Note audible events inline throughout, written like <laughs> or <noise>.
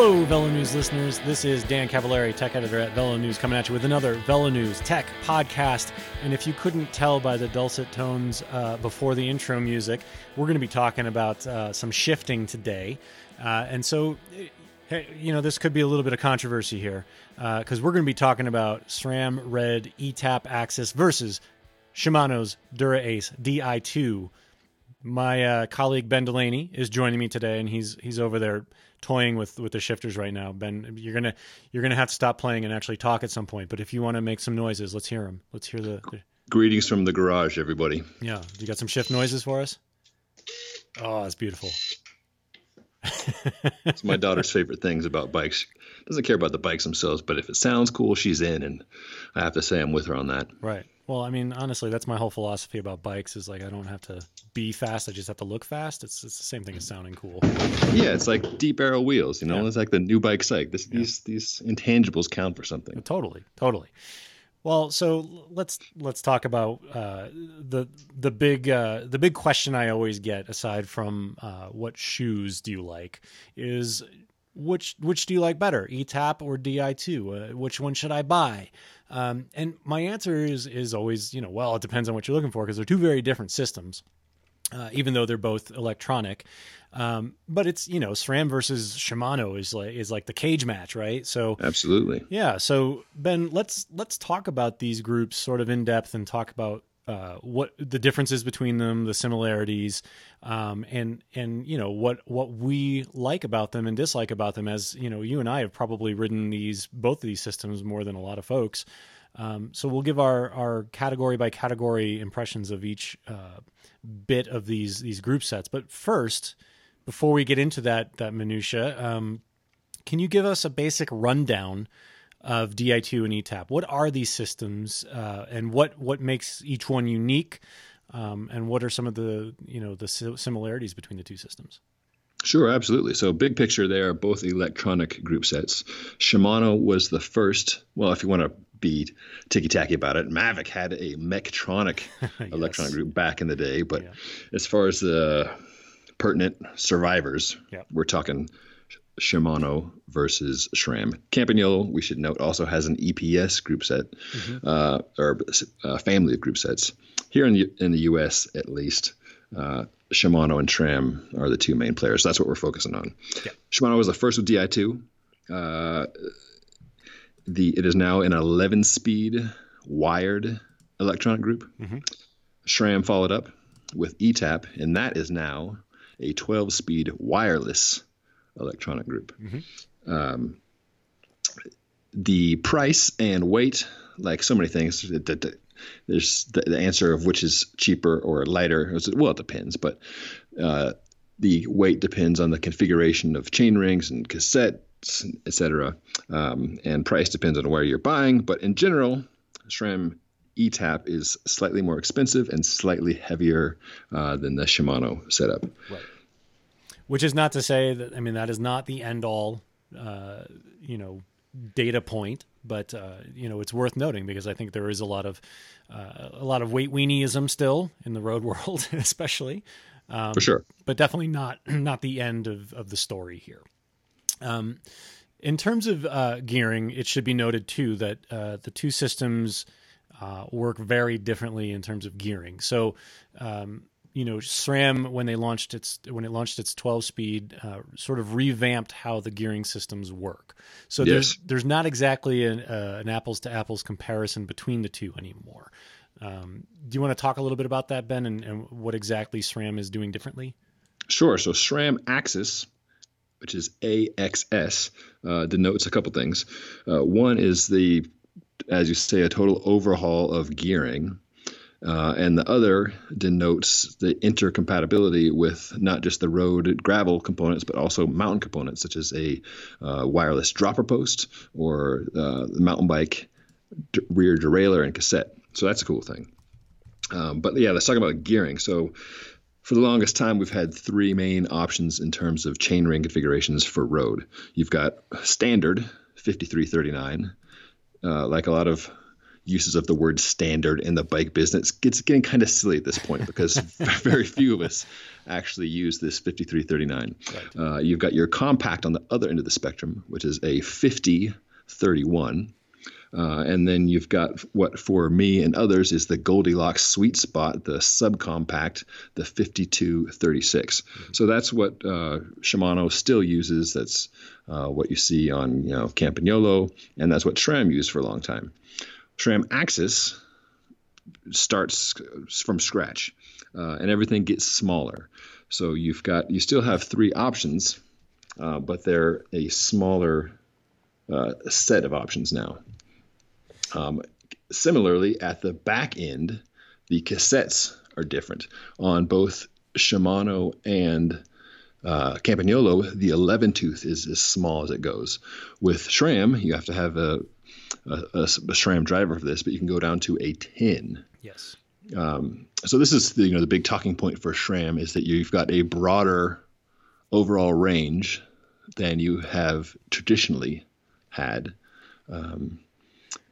Hello, Velo News listeners. This is Dan Cavallari, tech editor at Velo News, coming at you with another Velo News tech podcast. And if you couldn't tell by the dulcet tones uh, before the intro music, we're going to be talking about uh, some shifting today. Uh, and so, eh, you know, this could be a little bit of controversy here because uh, we're going to be talking about SRAM Red ETAP Axis versus Shimano's Dura Ace Di2. My uh, colleague Ben Delaney is joining me today, and he's he's over there toying with with the shifters right now. Ben, you're gonna you're gonna have to stop playing and actually talk at some point. But if you want to make some noises, let's hear them. Let's hear the, the. Greetings from the garage, everybody. Yeah, you got some shift noises for us? Oh, that's beautiful. it's my daughter's favorite things about bikes. Doesn't care about the bikes themselves, but if it sounds cool, she's in, and I have to say I'm with her on that. Right. Well, I mean, honestly, that's my whole philosophy about bikes is like I don't have to be fast; I just have to look fast. It's it's the same thing as sounding cool. Yeah, it's like deep aero wheels. You know, yeah. it's like the new bike psych. This, yeah. These these intangibles count for something. Totally, totally. Well, so let's let's talk about uh, the the big uh, the big question I always get, aside from uh, what shoes do you like, is which which do you like better, ETAP or Di2? Uh, which one should I buy? Um, and my answer is is always, you know, well, it depends on what you're looking for because they're two very different systems. Uh, even though they're both electronic, um, but it's you know SRAM versus Shimano is like is like the cage match, right? So absolutely, yeah. So Ben, let's let's talk about these groups sort of in depth and talk about uh, what the differences between them, the similarities, um, and and you know what what we like about them and dislike about them. As you know, you and I have probably ridden these both of these systems more than a lot of folks. Um, so we'll give our our category by category impressions of each uh, bit of these these group sets. But first, before we get into that that minutia, um, can you give us a basic rundown? Of Di2 and ETAP. What are these systems, uh, and what what makes each one unique, um, and what are some of the you know the similarities between the two systems? Sure, absolutely. So, big picture, they are both electronic group sets. Shimano was the first. Well, if you want to be ticky tacky about it, Mavic had a Mektronic <laughs> yes. electronic group back in the day. But yeah. as far as the pertinent survivors, we're talking Shimano versus SRAM. Campagnolo, we should note, also has an EPS group set mm-hmm. uh, or uh, family of group sets. Here in the, in the U.S., at least, uh, Shimano and SRAM are the two main players. So that's what we're focusing on. Yeah. Shimano was the first with Di2. Uh, the it is now an 11-speed wired electronic group. Mm-hmm. SRAM followed up with ETAP, and that is now a 12-speed wireless electronic group. Mm-hmm. Um, the price and weight, like so many things, there's the, the, answer of which is cheaper or lighter. Well, it depends, but uh, the weight depends on the configuration of chain rings and cassettes, etc. Um, and price depends on where you're buying. But in general, SRAM ETAP is slightly more expensive and slightly heavier uh, than the Shimano setup. Right. Which is not to say that I mean that is not the end all, uh, you know, data point, but uh, you know it's worth noting because I think there is a lot of uh, a lot of weight weenieism still in the road <laughs> world, especially. Um, For sure, but definitely not <clears throat> not the end of of the story here. Um, in terms of uh, gearing, it should be noted too that uh, the two systems uh, work very differently in terms of gearing. So, um, you know SRAM when they launched its when it launched its 12 speed uh, sort of revamped how the gearing systems work. So yes. there's there's not exactly an, uh, an, apples to apples comparison between the two anymore. Um, do you want to talk a little bit about that, Ben, and, and what exactly SRAM is doing differently? Sure. So SRAM Axis, which is AXS, uh, denotes a couple things. Uh, one is the, as you say, a total overhaul of gearing uh, and the other denotes the intercompatibility with not just the road gravel components, but also mountain components, such as a uh, wireless dropper post or uh, the mountain bike d- rear derailleur and cassette. So that's a cool thing. Um, but yeah, let's talk about gearing. So for the longest time, we've had three main options in terms of chainring configurations for road. You've got standard 5339, uh, like a lot of uses of the word standard in the bike business gets getting kind of silly at this point because <laughs> very few of us actually use this 5339. Right. Uh, you've got your compact on the other end of the spectrum, which is a 5031. Uh, and then you've got what for me and others is the Goldilocks sweet spot, the subcompact, the 5236. Mm-hmm. So that's what uh, Shimano still uses. That's uh, what you see on you know Campagnolo, and that's what SRAM used for a long time. SRAM Axis starts from scratch, uh, and everything gets smaller. So you've got you still have three options, uh, but they're a smaller uh, set of options now. Um, similarly, at the back end, the cassettes are different on both Shimano and uh, Campagnolo. The 11 tooth is as small as it goes. With SRAM, you have to have a a, a, a SRAM driver for this, but you can go down to a 10. Yes. Um, so this is the you know the big talking point for SRAM is that you've got a broader overall range than you have traditionally had, um,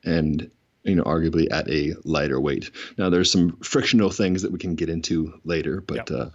and you know arguably at a lighter weight. Now there's some frictional things that we can get into later, but yep. Uh,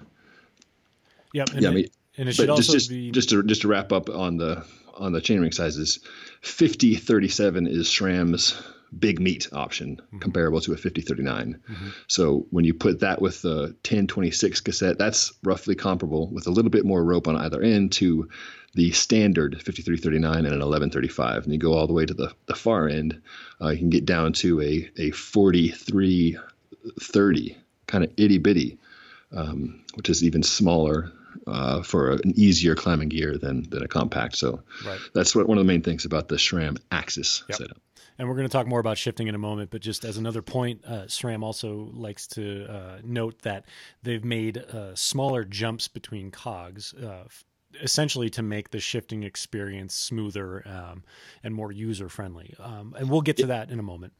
yep. And yeah, it, I mean, and it should also just, be just to just to wrap up on the on the chainring sizes, 5037 is SRAM's big meat option, mm-hmm. comparable to a 5039. Mm-hmm. So when you put that with the 1026 cassette, that's roughly comparable with a little bit more rope on either end to the standard 5339 and an 1135. And you go all the way to the, the far end, uh, you can get down to a, a 4330, kind of itty bitty, um, which is even smaller uh, for an easier climbing gear than than a compact. So right. that's what one of the main things about the SRAM Axis yep. setup. And we're going to talk more about shifting in a moment, but just as another point, uh, SRAM also likes to uh, note that they've made uh, smaller jumps between cogs, uh, essentially to make the shifting experience smoother um, and more user friendly. Um, and we'll get to that in a moment.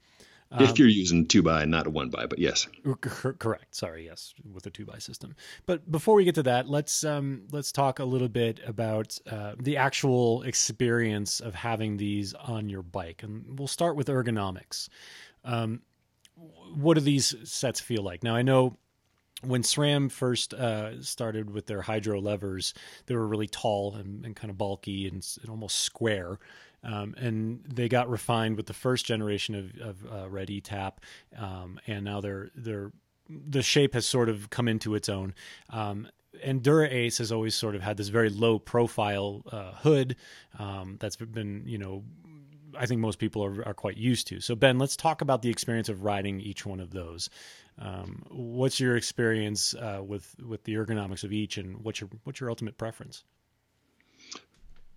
Um, if you're using two by, not a one by, but yes. Correct. Sorry, yes, with a two by system. But before we get to that, let's um, let's talk a little bit about uh, the actual experience of having these on your bike, and we'll start with ergonomics. Um, what do these sets feel like? Now, I know when SRAM first uh, started with their hydro levers, they were really tall and, and kind of bulky and, and almost square. Um, and they got refined with the first generation of, of uh, Red ETAP, um, and now they're they're the shape has sort of come into its own. Um, and Dura Ace has always sort of had this very low profile uh, hood um, that's been you know I think most people are, are quite used to. So Ben, let's talk about the experience of riding each one of those. Um, what's your experience uh, with with the ergonomics of each, and what's your what's your ultimate preference?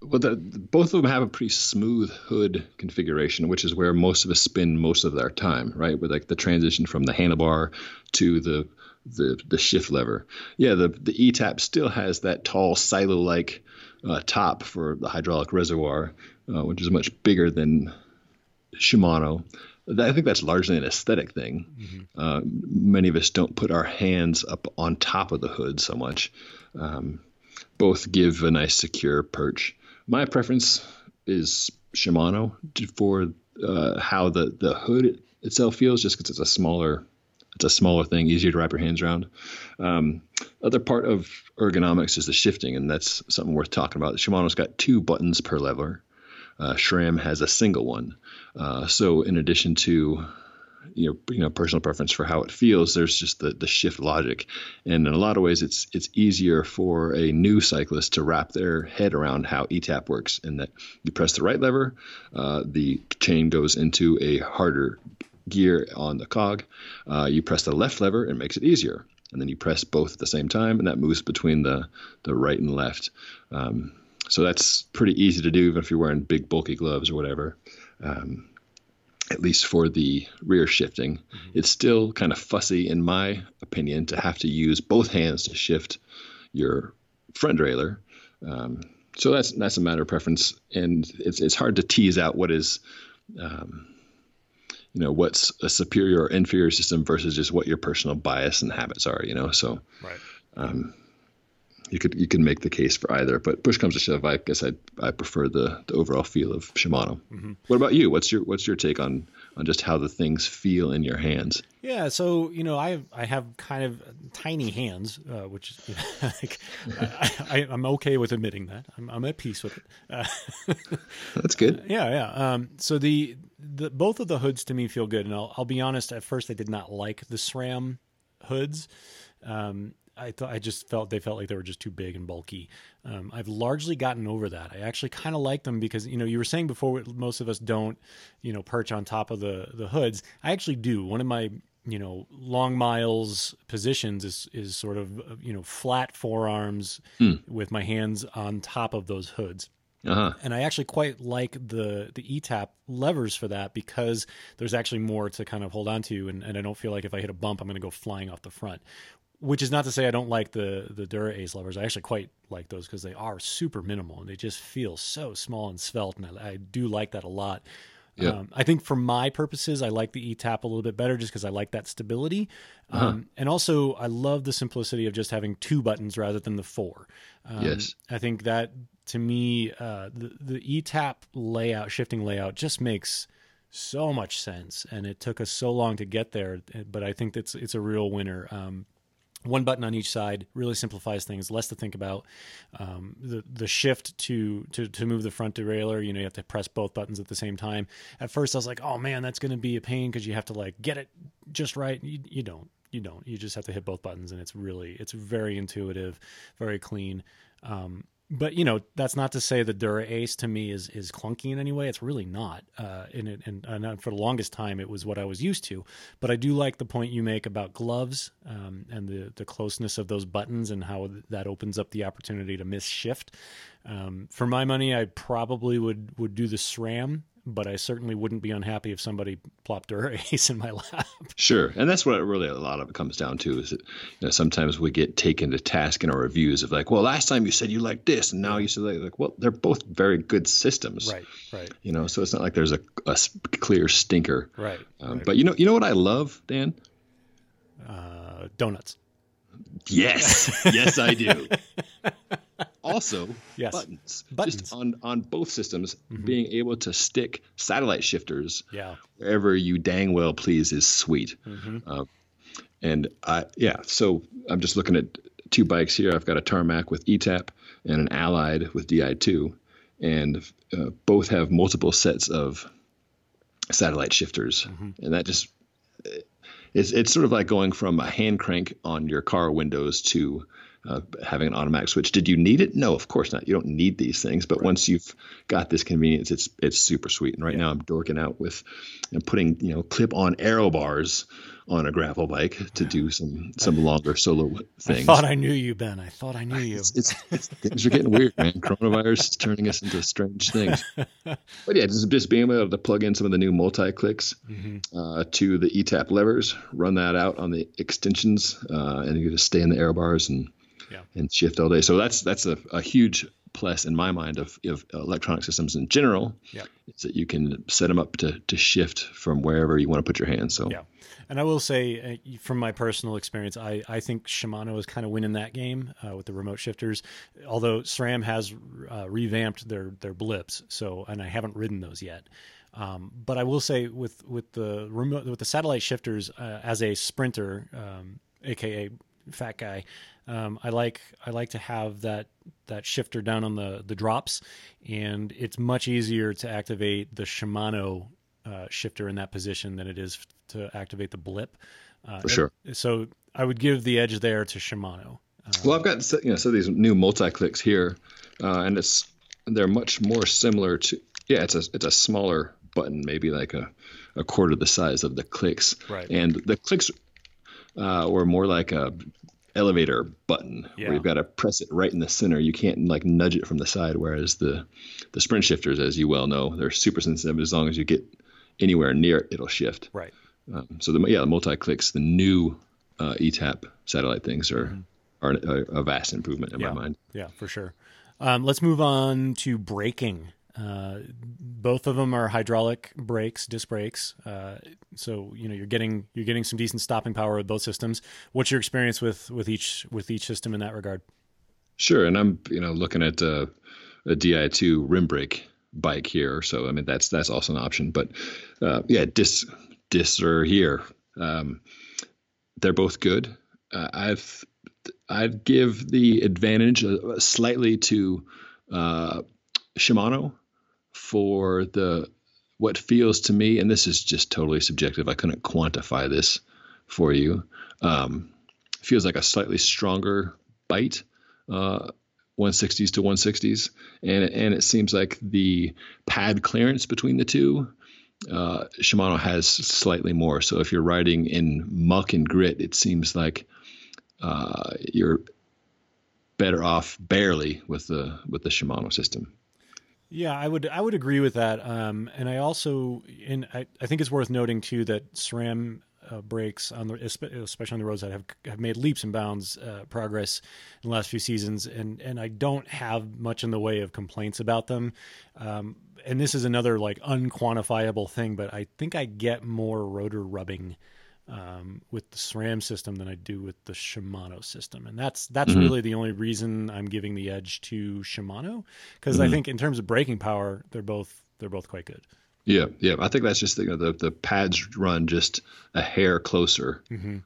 Well, the, both of them have a pretty smooth hood configuration, which is where most of us spend most of their time, right? With like the transition from the handlebar to the the, the shift lever. Yeah, the the ETAP still has that tall silo-like uh, top for the hydraulic reservoir, uh, which is much bigger than Shimano. I think that's largely an aesthetic thing. Mm-hmm. Uh, many of us don't put our hands up on top of the hood so much. Um, both give a nice secure perch my preference is Shimano for uh, how the the hood itself feels, just because it's a smaller it's a smaller thing, easier to wrap your hands around. Um, other part of ergonomics is the shifting, and that's something worth talking about. Shimano's got two buttons per lever. Uh, SRAM has a single one. Uh, so in addition to you know, you know personal preference for how it feels. There's just the the shift logic, and in a lot of ways, it's it's easier for a new cyclist to wrap their head around how ETAP works. In that you press the right lever, uh, the chain goes into a harder gear on the cog. Uh, you press the left lever, it makes it easier, and then you press both at the same time, and that moves between the the right and left. Um, so that's pretty easy to do, even if you're wearing big bulky gloves or whatever. Um, at least for the rear shifting. Mm-hmm. It's still kind of fussy, in my opinion, to have to use both hands to shift your front derailleur. Um, so that's that's a matter of preference, and it's it's hard to tease out what is, um, you know, what's a superior or inferior system versus just what your personal bias and habits are. You know, so right. Um, you could you can make the case for either. But push comes to shove, I guess I I prefer the the overall feel of Shimano. Mm-hmm. What about you? What's your what's your take on on just how the things feel in your hands. Yeah, so you know, I I have kind of tiny hands, uh, which <laughs> like, I, am okay with admitting that. I'm, I'm at peace with it. Uh, <laughs> That's good. Yeah, yeah. Um, so the the both of the hoods to me feel good, and I'll I'll be honest. At first, I did not like the SRAM hoods. Um, I thought I just felt they felt like they were just too big and bulky. Um, I've largely gotten over that. I actually kind of like them because you know you were saying before most of us don't you know perch on top of the the hoods. I actually do. One of my you know long miles positions is is sort of you know flat forearms hmm. with my hands on top of those hoods. Uh-huh. And I actually quite like the the ETAP levers for that because there's actually more to kind of hold on to, and, and I don't feel like if I hit a bump, I'm going to go flying off the front. Which is not to say I don't like the the Dura Ace levers. I actually quite like those because they are super minimal and they just feel so small and svelte, and I, I do like that a lot. Yeah. Um, I think for my purposes, I like the ETAP a little bit better just because I like that stability. Uh-huh. Um, and also, I love the simplicity of just having two buttons rather than the four. Um, yes. I think that to me, uh, the, the ETAP layout, shifting layout, just makes so much sense. And it took us so long to get there, but I think it's, it's a real winner. Um, one button on each side really simplifies things less to think about. Um, the the shift to, to to move the front derailleur you know you have to press both buttons at the same time. At first i was like oh man that's going to be a pain because you have to like get it just right. You, you don't you don't. You just have to hit both buttons and it's really it's very intuitive very clean. Um, but you know that's not to say the Dura Ace to me is is clunky in any way. It's really not. Uh, and, it, and, and for the longest time, it was what I was used to. But I do like the point you make about gloves um, and the the closeness of those buttons and how that opens up the opportunity to miss shift. Um, for my money, I probably would would do the SRAM but I certainly wouldn't be unhappy if somebody plopped Dura <laughs> Ace in my lap. Sure, and that's what really a lot of it comes down to is that you know, sometimes we get taken to task in our reviews of like, well, last time you said you liked this, and now you said like, like well, they're both very good systems, right? Right. You know, so it's not like there's a, a clear stinker, right, um, right? But you know, you know what I love, Dan? Uh, donuts. Yes, yes, I do. <laughs> also <laughs> yes. buttons. buttons. Just on, on both systems, mm-hmm. being able to stick satellite shifters yeah. wherever you dang well please is sweet. Mm-hmm. Uh, and I, yeah, so I'm just looking at two bikes here. I've got a Tarmac with ETAP and an Allied with Di2, and uh, both have multiple sets of satellite shifters, mm-hmm. and that just it's it's sort of like going from a hand crank on your car windows to uh, having an automatic switch. Did you need it? No, of course not. You don't need these things. But right. once you've got this convenience, it's it's super sweet. And right yeah. now I'm dorking out with and putting you know clip on aero bars on a gravel bike to do some some longer solo things. I thought I knew you, Ben. I thought I knew you. It's, it's, it's things are getting weird, man. Coronavirus is turning us into strange things. <laughs> but yeah, just just being able to plug in some of the new MultiClics mm-hmm. uh, to the ETAP levers, run that out on the extensions, uh, and you just stay in the aero bars and yeah. and shift all day. So that's that's a, a huge plus in my mind of, of electronic systems in general. Yeah. Is that you can set them up to to shift from wherever you want to put your hands. So yeah. And I will say, uh, from my personal experience, I, I think Shimano is kind of winning that game uh, with the remote shifters. Although SRAM has uh, revamped their their blips, so and I haven't ridden those yet. Um, but I will say with with the remote with the satellite shifters uh, as a sprinter, um, aka fat guy, um, I like I like to have that that shifter down on the the drops, and it's much easier to activate the Shimano uh, shifter in that position than it is to activate the blip. Uh, For sure. So I would give the edge there to Shimano. Uh, well, I've got you know so these new MultiClics here, uh, and it's they're much more similar to yeah it's a it's a smaller button maybe like a a quarter the size of the clicks right and the clicks uh, were more like a elevator button yeah. where you've got to press it right in the center. You can't like nudge it from the side. Whereas the the sprint shifters, as you well know, they're super sensitive. As long as you get anywhere near it, it'll shift. Right. Um, so the yeah, the MultiClics, the new uh, ETAP satellite things are mm-hmm. are a, a, vast improvement in yeah. my mind. Yeah, for sure. Um, let's move on to braking. Uh, both of them are hydraulic brakes, disc brakes. Uh, so you know you're getting you're getting some decent stopping power with both systems. What's your experience with with each with each system in that regard? Sure, and I'm you know looking at uh, a Di2 rim brake bike here. So I mean that's that's also an option. But uh, yeah, dis dis are here. Um, they're both good. Uh, I've I'd give the advantage uh, slightly to Shimano for the what feels to me, and this is just totally subjective. I couldn't quantify this for you. Um, feels like a slightly stronger bite, uh, 160s to 160s, and and it seems like the pad clearance between the two, uh, Shimano has slightly more. So if you're riding in muck and grit, it seems like uh, you're better off barely with the with the Shimano system. Yeah, I would I would agree with that. Um, and I also and I, I think it's worth noting too that SRAM uh, brakes on the especially on the roads that have have made leaps and bounds uh, progress in the last few seasons, and and I don't have much in the way of complaints about them. Um, and this is another like unquantifiable thing, but I think I get more rotor rubbing um, with the SRAM system than I do with the Shimano system, and that's that's mm-hmm. really the only reason I'm giving the edge to Shimano because mm-hmm. I think in terms of braking power, they're both they're both quite good. Yeah, yeah. I think that's just you know, the the pads run just a hair closer mm-hmm.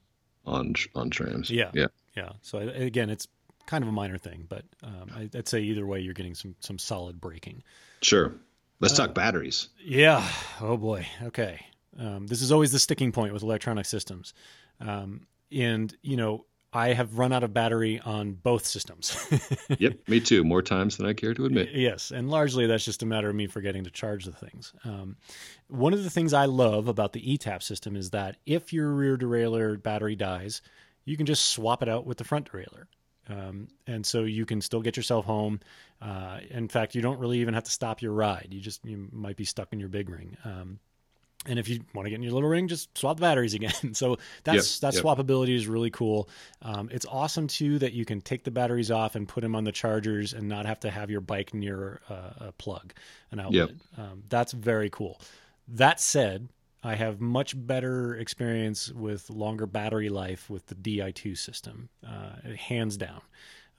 on on SRAM. Yeah, yeah, yeah. So again, it's kind of a minor thing, but um, I, would say either way, you're getting some some solid braking. Sure. Let's uh, talk batteries. Yeah. Oh boy. Okay. Um, this is always the sticking point with electronic systems, um, and you know I have run out of battery on both systems. <laughs> yep, me too. More times than I care to admit. Yes, and largely that's just a matter of me forgetting to charge the things. Um, one of the things I love about the ETAP system is that if your rear derailleur battery dies, you can just swap it out with the front derailleur. Um, and so you can still get yourself home. Uh, in fact, you don't really even have to stop your ride. You just you might be stuck in your big ring. Um, and if you want to get in your little ring, just swap the batteries again. <laughs> so that's yep, that yep. swappability is really cool. Um, it's awesome too that you can take the batteries off and put them on the chargers and not have to have your bike near uh, a plug, an outlet. Yep. Um, that's very cool. That said, I have much better experience with longer battery life with the Di2 system, uh, hands down.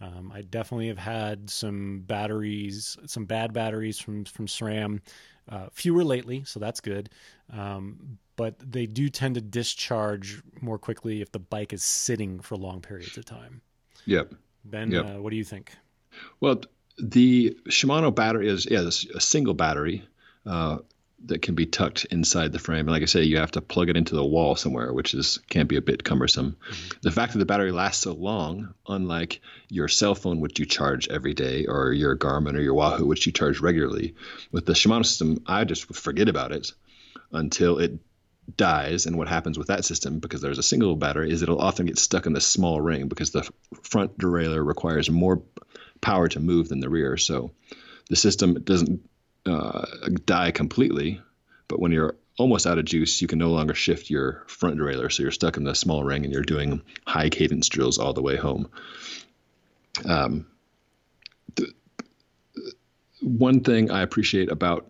Um, I definitely have had some batteries, some bad batteries from from SRAM uh, fewer lately, so that's good. Um, but they do tend to discharge more quickly if the bike is sitting for long periods of time. Yep. Ben, yep. Uh, what do you think? Well, the Shimano battery is yeah, a single battery. Uh, that can be tucked inside the frame. And like I say, you have to plug it into the wall somewhere, which is can be a bit cumbersome. Mm-hmm. The fact that the battery lasts so long, unlike your cell phone, which you charge every day, or your Garmin or your Wahoo, which you charge regularly, with the Shimano system, I just forget about it until it dies. And what happens with that system, because there's a single battery, is it'll often get stuck in the small ring because the front derailleur requires more power to move than the rear. So the system doesn't uh, die completely, but when you're almost out of juice, you can no longer shift your front derailleur, so you're stuck in the small ring and you're doing high cadence drills all the way home. Um, one thing I appreciate about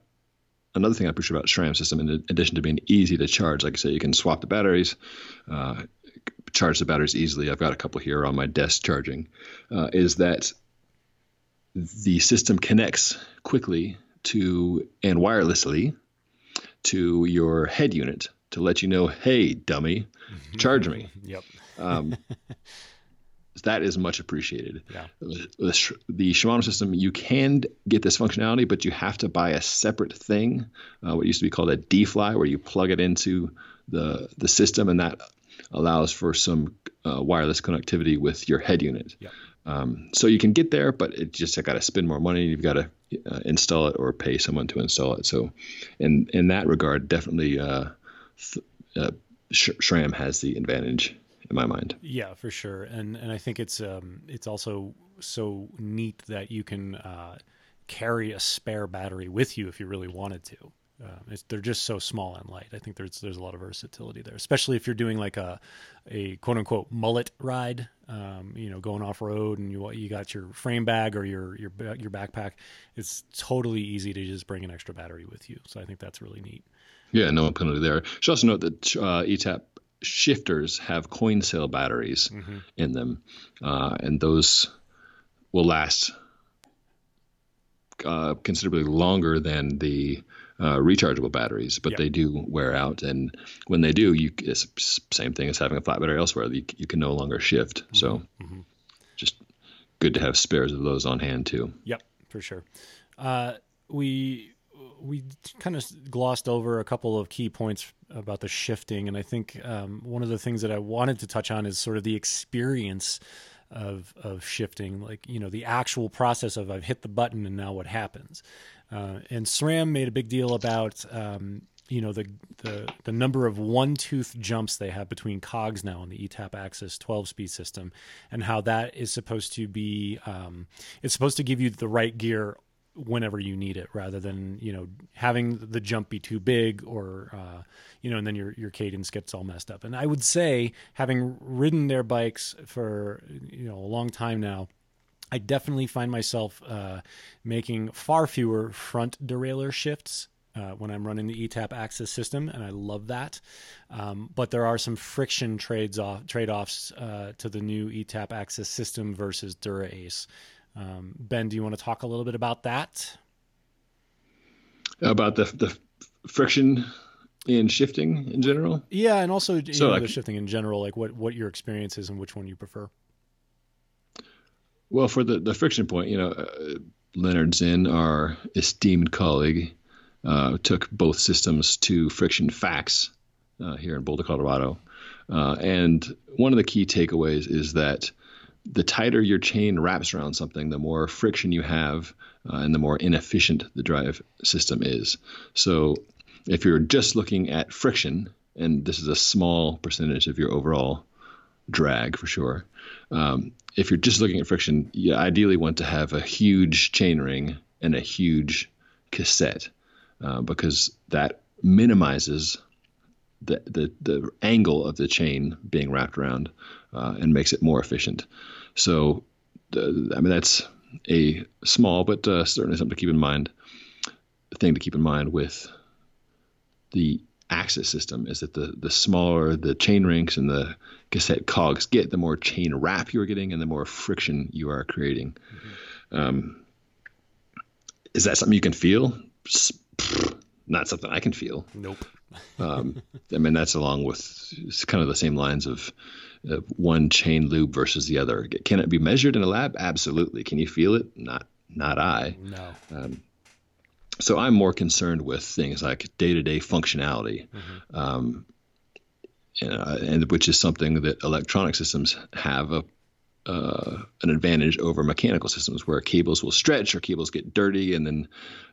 another thing I appreciate about SRAM system, in addition to being easy to charge, like I say, you can swap the batteries, uh, charge the batteries easily. I've got a couple here on my desk charging. Uh, is that the system connects quickly to and wirelessly to your head unit to let you know, hey, dummy, charge me. yep. um, <laughs> that is much appreciated. Yeah. The, the, Shimano system, you can get this functionality, but you have to buy a separate thing, uh, what used to be called a D-Fly, where you plug it into the the system, and that allows for some uh, wireless connectivity with your head unit. Yep. Um, so you can get there, but it just got to spend more money. You've got to uh, install it or pay someone to install it. So, in in that regard, definitely uh, uh, SRAM has the advantage in my mind. Yeah, for sure. And and I think it's um it's also so neat that you can uh, carry a spare battery with you if you really wanted to. Uh, they're just so small and light. I think there's there's a lot of versatility there, especially if you're doing like a a quote unquote mullet ride. Um, you know, going off road and you you got your frame bag or your your your backpack. It's totally easy to just bring an extra battery with you. So I think that's really neat. Yeah, no penalty there. Should also note that uh, ETAP shifters have coin cell batteries mm-hmm. in them, uh, and those will last uh, considerably longer than the uh, rechargeable batteries, but yep. they do wear out. And when they do, you it's same thing as having a flat battery elsewhere. You, you can no longer shift. Mm-hmm. So mm-hmm. just good to have spares of those on hand too. Yep, for sure. Uh, we we kind of glossed over a couple of key points about the shifting, and I think um, one of the things that I wanted to touch on is sort of the experience of of shifting, like you know the actual process of I've hit the button and now what happens. Uh, and SRAM made a big deal about um, you know the, the the number of one tooth jumps they have between cogs now on the ETAP Axis 12 speed system, and how that is supposed to be um, it's supposed to give you the right gear whenever you need it rather than you know having the jump be too big or uh, you know and then your your cadence gets all messed up. And i would say having ridden their bikes for you know a long time now i definitely find myself uh, making far fewer front derailleur shifts uh, when I'm running the ETAP access system, and I love that. Um, but there are some friction trades off trade offs uh, to the new ETAP access system versus Dura Ace. Um, ben, do you want to talk a little bit about that? About the the friction in shifting in general? Yeah, and also so know, like, the shifting in general, like what what your experience is and which one you prefer. Well, for the the friction point, you know, uh, Leonard Zinn, our esteemed colleague, uh, took both systems to Friction Facts uh, here in Boulder, Colorado, uh, and one of the key takeaways is that the tighter your chain wraps around something, the more friction you have, uh, and the more inefficient the drive system is. So, if you're just looking at friction, and this is a small percentage of your overall drag for sure, um, if you're just looking at friction, you ideally want to have a huge chain ring and a huge cassette uh, because that minimizes the, the, the angle of the chain being wrapped around uh, and makes it more efficient. So, I mean, that's a small but uh, certainly something to keep in mind. Thing to keep in mind with the axis system is that the the smaller the chain rings and the cassette cogs get, the more chain wrap you are getting and the more friction you are creating. Mm-hmm. Um, is that something you can feel? Not something I can feel. Nope. <laughs> um, I mean, that's along with it's kind of the same lines of uh, one chain lube versus the other. Can it be measured in a lab? Absolutely. Can you feel it? Not, not I. No. Um, so I'm more concerned with things like day-to-day functionality, mm-hmm. um, and, and, which is something that electronic systems have a uh, an advantage over mechanical systems where cables will stretch or cables get dirty and then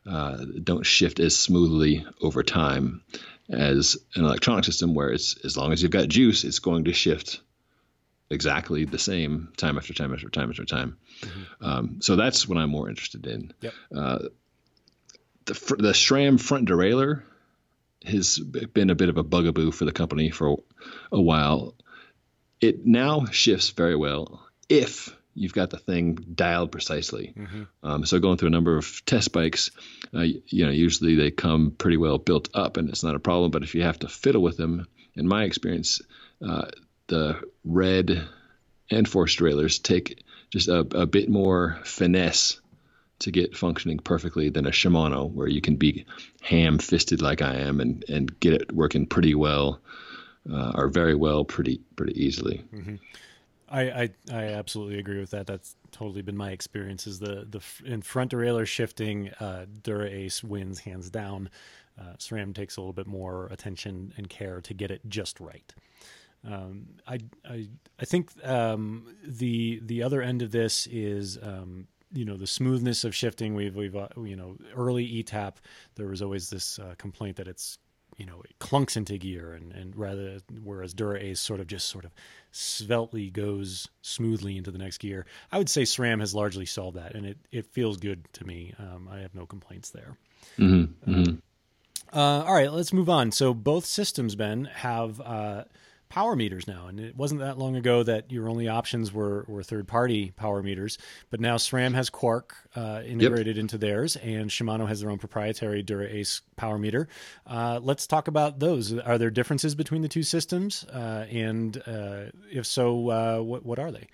uh, don't shift as smoothly over time as an electronic system where it's as long as you've got juice it's going to shift exactly the same time after time after time after time. Mm-hmm. Um, so that's what I'm more interested in. Yep. Uh, the the SRAM front derailleur has been a bit of a bugaboo for the company for a while. It now shifts very well if you've got the thing dialed precisely. Mm-hmm. Um, so going through a number of test bikes, uh, you know, usually they come pretty well built up, and it's not a problem. But if you have to fiddle with them, in my experience, uh, the red and force derailleurs take just a, a bit more finesse to get functioning perfectly than a Shimano, where you can be ham-fisted like I am and and get it working pretty well, uh, or very well, pretty pretty easily. Mm-hmm. I, I, I absolutely agree with that. That's totally been my experience. Is the the in front derailleur shifting, uh, Dura Ace wins hands down. Uh, SRAM takes a little bit more attention and care to get it just right. Um, I, I, I think um, the the other end of this is um, you know the smoothness of shifting. We've we've uh, you know early ETAP there was always this uh, complaint that it's you know it clunks into gear and and rather whereas Dura Ace sort of just sort of sveltely goes smoothly into the next gear. I would say SRAM has largely solved that, and it it feels good to me. Um, I have no complaints there. Mm-hmm, mm-hmm. Uh, all right, let's move on. So both systems, Ben, have uh, power meters now. And it wasn't that long ago that your only options were, were third party power meters. But now SRAM has Quarq uh, integrated yep. into theirs, and Shimano has their own proprietary Dura Ace power meter. Uh, let's talk about those. Are there differences between the two systems? Uh, and uh, if so, uh, what, what are they?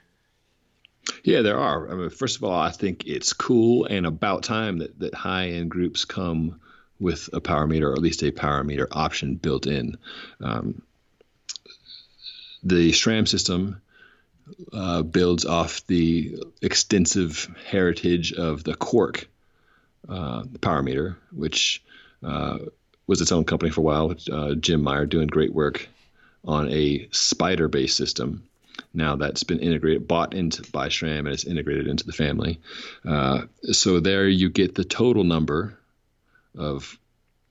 Yeah, there are. I mean, first of all, I think it's cool and about time that, that high end groups come with a power meter or at least a power meter option built in. Um, the SRAM system uh, builds off the extensive heritage of the Quarq uh, power meter, which uh, was its own company for a while. Uh, Jim Meyer doing great work on a spider based system. Now that's been integrated, bought into by SRAM, and it's integrated into the family. Uh, so there you get the total number of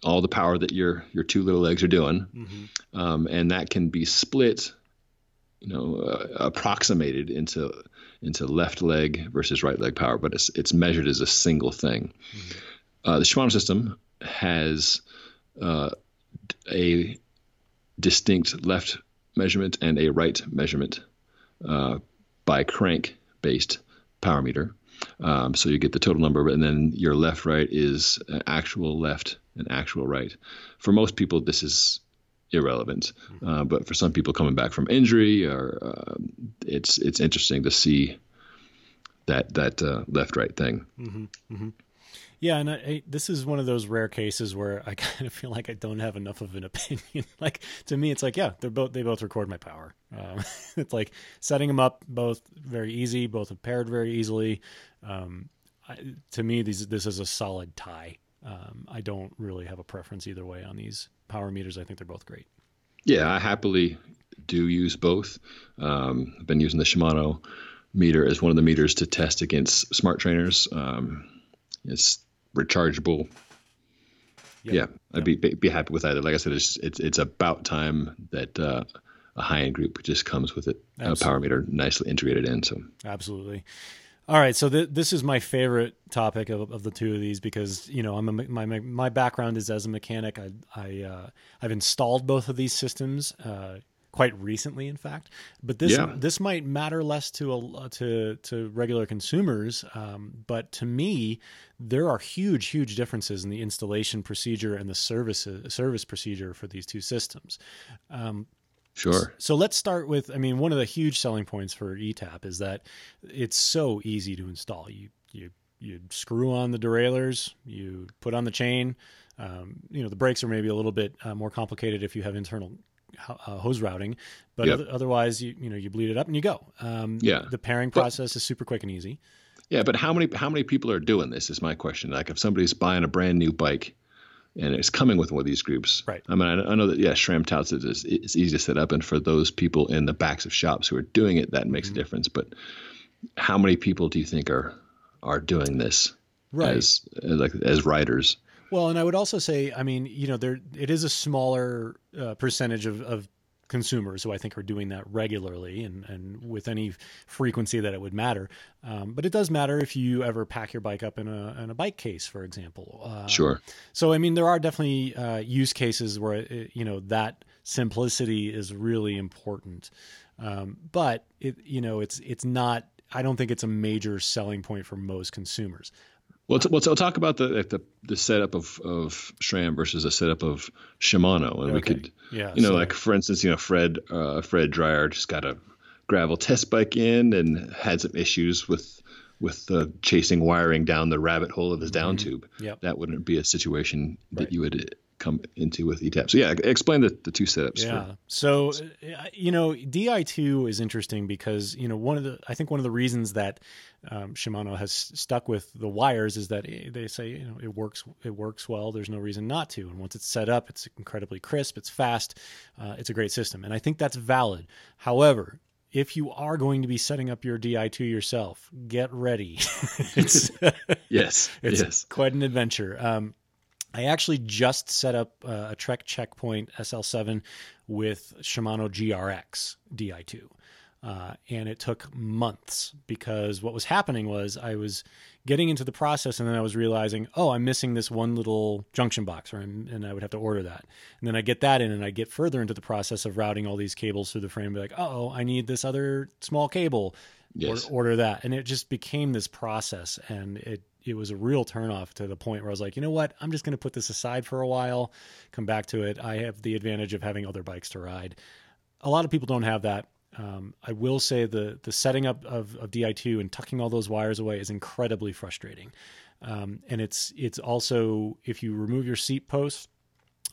all the power that your your two little legs are doing, mm-hmm. um, and that can be split, you know, uh, approximated into into left leg versus right leg power, but it's it's measured as a single thing. Mm-hmm. Uh, the Shimano system has uh, a distinct left measurement and a right measurement uh, by crank based power meter. Um, so you get the total number, and then your left right is an actual left and actual right. For most people, this is irrelevant, mm-hmm. uh, but for some people coming back from injury, or uh, it's it's interesting to see that that uh, left right thing. Mm-hmm. Mm-hmm. Yeah, and I, I, this is one of those rare cases where I <laughs> kind of feel like I don't have enough of an opinion. <laughs> like to me, it's like, yeah, they're both they both record my power. Um, <laughs> it's like setting them up both very easy, both have paired very easily. Um, I, to me, these this is a solid tie. Um, I don't really have a preference either way on these power meters. I think they're both great. Yeah, I happily do use both. Um, I've been using the Shimano meter as one of the meters to test against smart trainers. Um, it's rechargeable. Yep. Yeah, I'd yep. be be happy with either. Like I said, it's it's it's about time that uh, a high end group just comes with it, a power meter nicely integrated in. So absolutely. All right, so th- this is my favorite topic of, of the two of these because you know I'm a, my my background is as a mechanic. I I uh, I've installed both of these systems. Uh, quite recently, in fact. But this yeah. this might matter less to a, to to regular consumers, um, but to me, there are huge huge differences in the installation procedure and the service service procedure for these two systems. Um, Sure. So let's start with I mean one of the huge selling points for ETAP is that it's so easy to install. You you you screw on the derailleurs, you put on the chain. Um, you know the brakes are maybe a little bit uh, more complicated if you have internal uh, hose routing, but yep. otherwise, you you know you bleed it up and you go. Um, yeah, the pairing process but, is super quick and easy. Yeah, but how many how many people are doing this? Is my question. Like, if somebody's buying a brand new bike and it's coming with one of these groups, right? I mean, I, I know that yeah, Shram touts it is it's easy to set up, and for those people in the backs of shops who are doing it, that makes mm-hmm. a difference. But how many people do you think are are doing this right. as, as like as writers. Well, and I would also say, I mean, you know, there it is a smaller uh, percentage of, of consumers who I think are doing that regularly and, and with any frequency that it would matter. Um, but it does matter if you ever pack your bike up in a, in a bike case, for example. Uh, sure. So, I mean, there are definitely uh, use cases where, it, you know, that simplicity is really important. Um, but it, you know, it's, it's not, I don't think it's a major selling point for most consumers. Well, t- well, so talk about the the, the setup of of SRAM versus a setup of Shimano, and okay. we could, yeah, you know, so. like for instance, you know, Fred uh, Fred Dreier just got a gravel test bike in and had some issues with with uh, chasing wiring down the rabbit hole of his down mm-hmm. tube. Yep. That wouldn't be a situation that right. you would come into with ETAP. So yeah, explain the, the two setups. Yeah. For, so uh, you know, Di2 is interesting because you know one of the I think one of the reasons that um, Shimano has stuck with the wires is that they say you know it works it works well. There's no reason not to. And once it's set up, it's incredibly crisp. It's fast. Uh, it's a great system, and I think that's valid. However, if you are going to be setting up your Di2 yourself, get ready. <laughs> it's <laughs> yes, <laughs> it's yes. quite an adventure. Um, I actually just set up uh, a Trek Checkpoint SL7 with Shimano GRX Di2. Uh, and it took months because what was happening was I was getting into the process and then I was realizing, oh, I'm missing this one little junction box, or and I would have to order that. And then I get that in and I get further into the process of routing all these cables through the frame and be like, oh, I need this other small cable. Yes. Order, order that. And it just became this process and it it was a real turnoff to the point where I was like, you know what? I'm just going to put this aside for a while, come back to it. I have the advantage of having other bikes to ride. A lot of people don't have that. Um, I will say the the setting up of, of Di2 and tucking all those wires away is incredibly frustrating. Um, and it's it's also if you remove your seat post,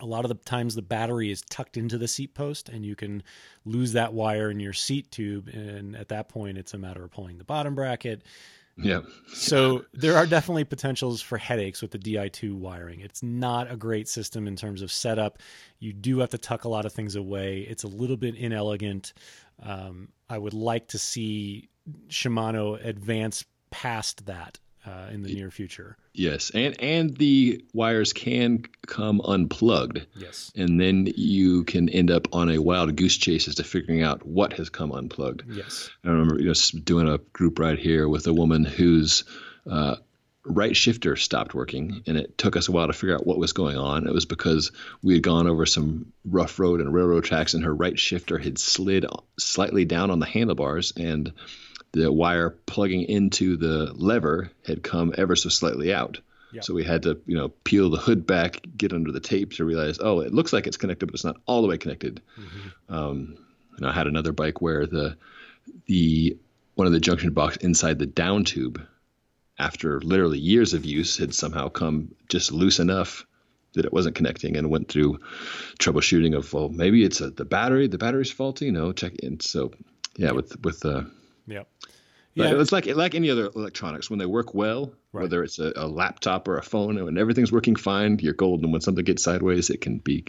a lot of the times the battery is tucked into the seat post, and you can lose that wire in your seat tube. And at that point, it's a matter of pulling the bottom bracket. Yeah. so there are definitely potentials for headaches with the Di2 wiring. It's not a great system in terms of setup. You do have to tuck a lot of things away. It's a little bit inelegant. Um, I would like to see Shimano advance past that uh, in the near future. Yes, and and the wires can come unplugged. Yes, and then you can end up on a wild goose chase as to figuring out what has come unplugged. Yes, I remember you know doing a group ride here with a woman whose uh, right shifter stopped working, and it took us a while to figure out what was going on. It was because we had gone over some rough road and railroad tracks, and her right shifter had slid slightly down on the handlebars and the wire plugging into the lever had come ever so slightly out. Yep. So we had to, you know, peel the hood back, get under the tape to realize, oh, it looks like it's connected, but it's not all the way connected. Mm-hmm. Um, and I had another bike where the the one of the junction box inside the down tube, after literally years of use, had somehow come just loose enough that it wasn't connecting, and went through troubleshooting of, well, maybe it's a, the battery, the battery's faulty. You know, check in. So yeah, with with uh, Yep. Yeah, it's like like any other electronics. When they work well, right. whether it's a, a, laptop or a phone, and everything's working fine, you're golden. When something gets sideways, it can be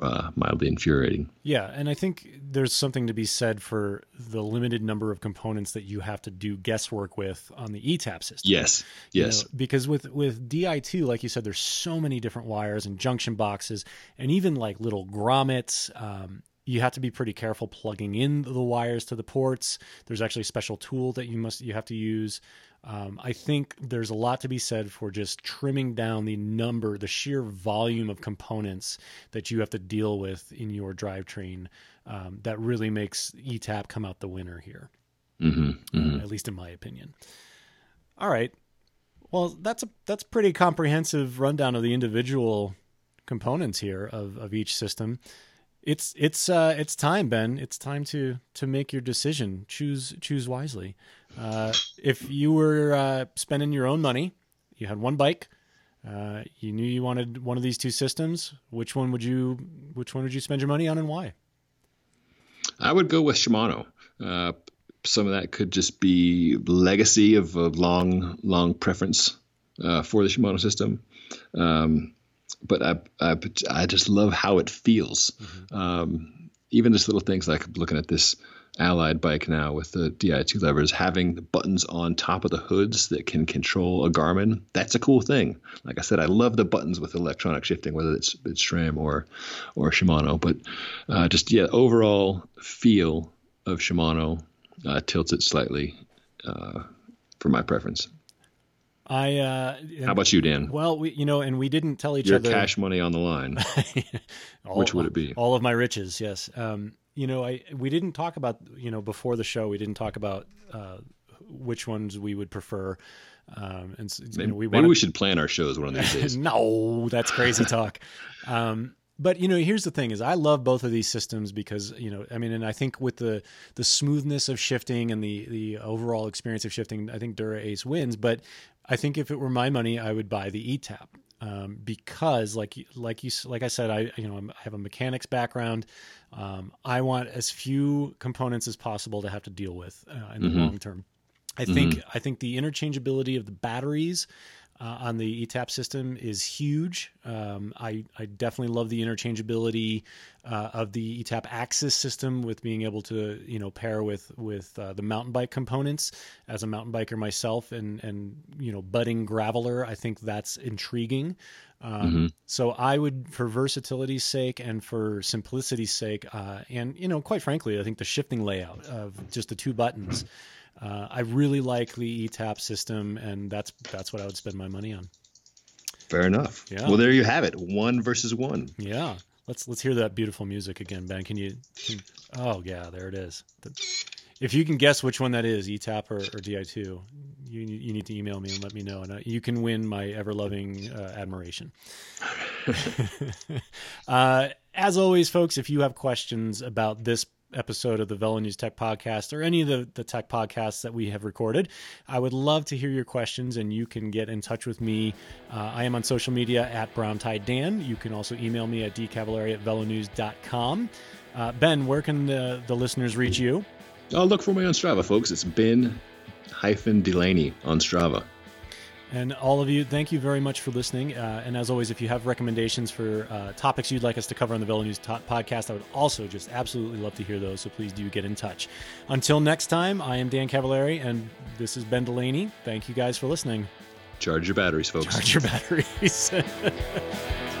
uh, mildly infuriating. Yeah, and I think there's something to be said for the limited number of components that you have to do guesswork with on the ETAP system. Yes, yes. You know, because with with Di2, like you said, there's so many different wires and junction boxes, and even like little grommets. Um, you have to be pretty careful plugging in the wires to the ports. There's actually a special tool that you must you have to use. Um, I think there's a lot to be said for just trimming down the number, the sheer volume of components that you have to deal with in your drivetrain. Um, that really makes ETAP come out the winner here, mm-hmm, mm-hmm. Uh, at least in my opinion. All right, well that's a that's pretty comprehensive rundown of the individual components here of of each system. It's it's uh, it's time, Ben. It's time to to make your decision. Choose choose wisely. Uh, if you were uh, spending your own money, you had one bike, uh, you knew you wanted one of these two systems. Which one would you Which one would you spend your money on, and why? I would go with Shimano. Uh, some of that could just be legacy of a long long preference uh, for the Shimano system. Um, but I, I, I just love how it feels. Mm-hmm. Um, even just little things like looking at this Allied bike now with the Di2 levers, having the buttons on top of the hoods that can control a Garmin. That's a cool thing. Like I said, I love the buttons with electronic shifting, whether it's it's SRAM or or Shimano. But uh, just yeah, overall feel of Shimano uh, tilts it slightly uh, for my preference. I. Uh, How about you, Dan? Well, we, you know, and we didn't tell each Your other. cash money on the line. <laughs> all, Which would it be? All of my riches, yes. Um, you know, I we didn't talk about you know before the show. We didn't talk about uh, which ones we would prefer. Um, and maybe, know, we maybe we should plan our shows one of these days. <laughs> no, that's crazy talk. Um, but you know here's the thing is i love both of these systems because you know i mean and i think with the the smoothness of shifting and the the overall experience of shifting i think dura ace wins but i think if it were my money i would buy the etap um, because like like you like i said i you know i have a mechanics background um, i want as few components as possible to have to deal with uh, in the mm-hmm. long term i think mm-hmm. i think the interchangeability of the batteries uh, on the ETAP system is huge. Um, I, I, definitely love the interchangeability uh, of the ETAP AXS system with being able to you know pair with with uh, the mountain bike components. As a mountain biker myself and and you know budding graveler, I think that's intriguing. Um, mm-hmm. So I would, for versatility's sake and for simplicity's sake, uh, and you know, quite frankly, I think the shifting layout of just the two buttons. Mm-hmm uh, I really like the ETAP system, and that's that's what I would spend my money on. Fair enough. Yeah. Well, there you have it. One versus one. Yeah. Let's let's hear that beautiful music again, Ben. Can you? Can, oh yeah, there it is. If you can guess which one that is, ETAP or, or Di2, you you need to email me and let me know, and uh, you can win my ever loving uh, admiration. <laughs> <laughs> uh, as always, folks, if you have questions about this episode of the VeloNews Tech Podcast or any of the, the tech podcasts that we have recorded. I would love to hear your questions, and you can get in touch with me. Uh, I am on social media at Brown Tide Dan. You can also email me at dcavallari at velonews.com. Uh, ben, where can the, the listeners reach you? Oh, look for me on Strava, folks. It's Ben hyphen Delaney on Strava. And all of you, thank you very much for listening. Uh, and as always, if you have recommendations for uh, topics you'd like us to cover on the VeloNews podcast, I would also just absolutely love to hear those. So please do get in touch. Until next time, I am Dan Cavallari, and this is Ben Delaney. Thank you guys for listening. Charge your batteries, folks. Charge your <laughs> batteries. <laughs>